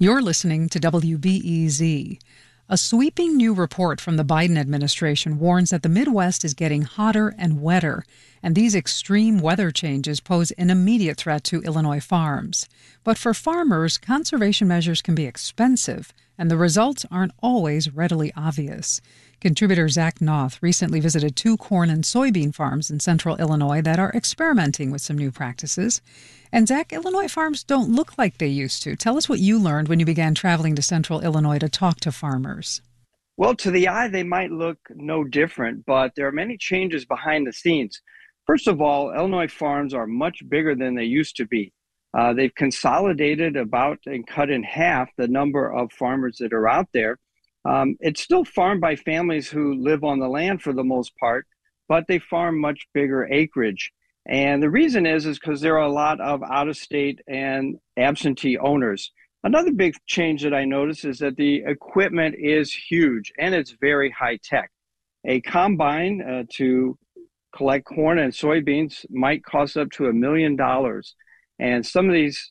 You're listening to WBEZ. A sweeping new report from the Biden administration warns that the Midwest is getting hotter and wetter, and these extreme weather changes pose an immediate threat to Illinois farms. But for farmers, conservation measures can be expensive, and the results aren't always readily obvious. Contributor Zach Nauth recently visited two corn and soybean farms in central Illinois that are experimenting with some new practices. And Zach, Illinois farms don't look like they used to. Tell us what you learned when you began traveling to central Illinois to talk to farmers. Well, to the eye, they might look no different, but there are many changes behind the scenes. First of all, Illinois farms are much bigger than they used to be. Uh, they've consolidated about and cut in half the number of farmers that are out there. Um, it's still farmed by families who live on the land for the most part, but they farm much bigger acreage. And the reason is is because there are a lot of out of state and absentee owners. Another big change that I noticed is that the equipment is huge and it's very high tech. A combine uh, to collect corn and soybeans might cost up to a million dollars. And some of these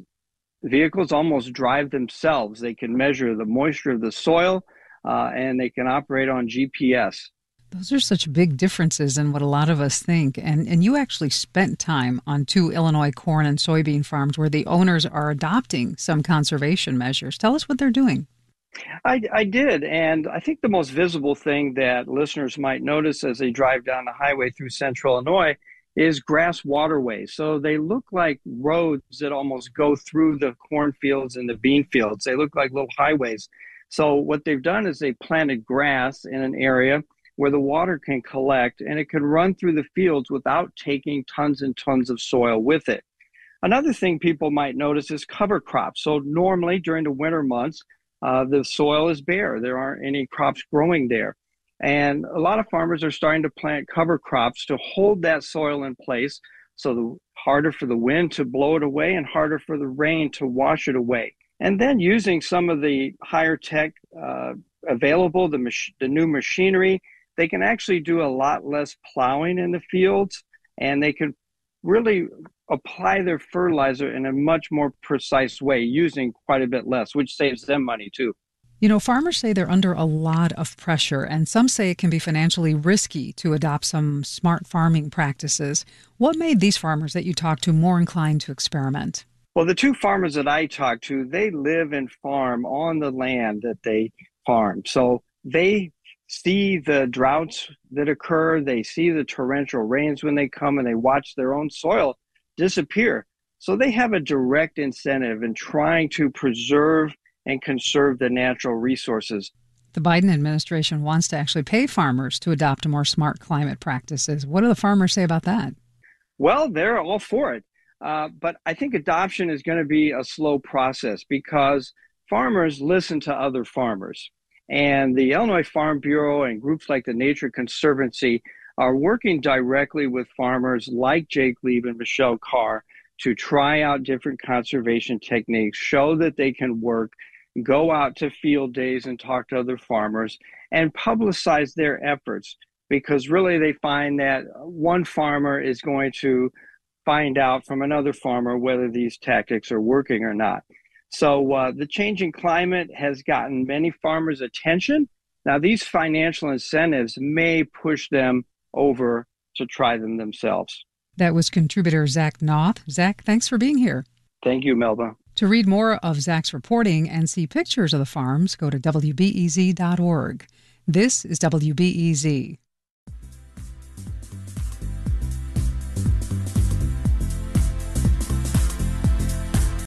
vehicles almost drive themselves. They can measure the moisture of the soil, uh, and they can operate on GPS. Those are such big differences in what a lot of us think. And, and you actually spent time on two Illinois corn and soybean farms where the owners are adopting some conservation measures. Tell us what they're doing. I, I did. And I think the most visible thing that listeners might notice as they drive down the highway through central Illinois is grass waterways. So they look like roads that almost go through the cornfields and the bean fields. They look like little highways. So what they've done is they planted grass in an area where the water can collect and it can run through the fields without taking tons and tons of soil with it. Another thing people might notice is cover crops. So normally during the winter months, uh, the soil is bare. There aren't any crops growing there. And a lot of farmers are starting to plant cover crops to hold that soil in place so the harder for the wind to blow it away and harder for the rain to wash it away and then using some of the higher tech uh, available, the, mach- the new machinery, they can actually do a lot less plowing in the fields and they can really apply their fertilizer in a much more precise way using quite a bit less, which saves them money too. You know, farmers say they're under a lot of pressure, and some say it can be financially risky to adopt some smart farming practices. What made these farmers that you talked to more inclined to experiment? Well, the two farmers that I talked to, they live and farm on the land that they farm. So they see the droughts that occur, they see the torrential rains when they come, and they watch their own soil disappear. So they have a direct incentive in trying to preserve and conserve the natural resources. The Biden administration wants to actually pay farmers to adopt more smart climate practices. What do the farmers say about that? Well, they're all for it. Uh, but I think adoption is going to be a slow process because farmers listen to other farmers. And the Illinois Farm Bureau and groups like the Nature Conservancy are working directly with farmers like Jake Lieb and Michelle Carr to try out different conservation techniques, show that they can work, go out to field days and talk to other farmers, and publicize their efforts because really they find that one farmer is going to find out from another farmer whether these tactics are working or not. So uh, the changing climate has gotten many farmers' attention. Now, these financial incentives may push them over to try them themselves. That was contributor Zach Nauth. Zach, thanks for being here. Thank you, Melba. To read more of Zach's reporting and see pictures of the farms, go to WBEZ.org. This is WBEZ.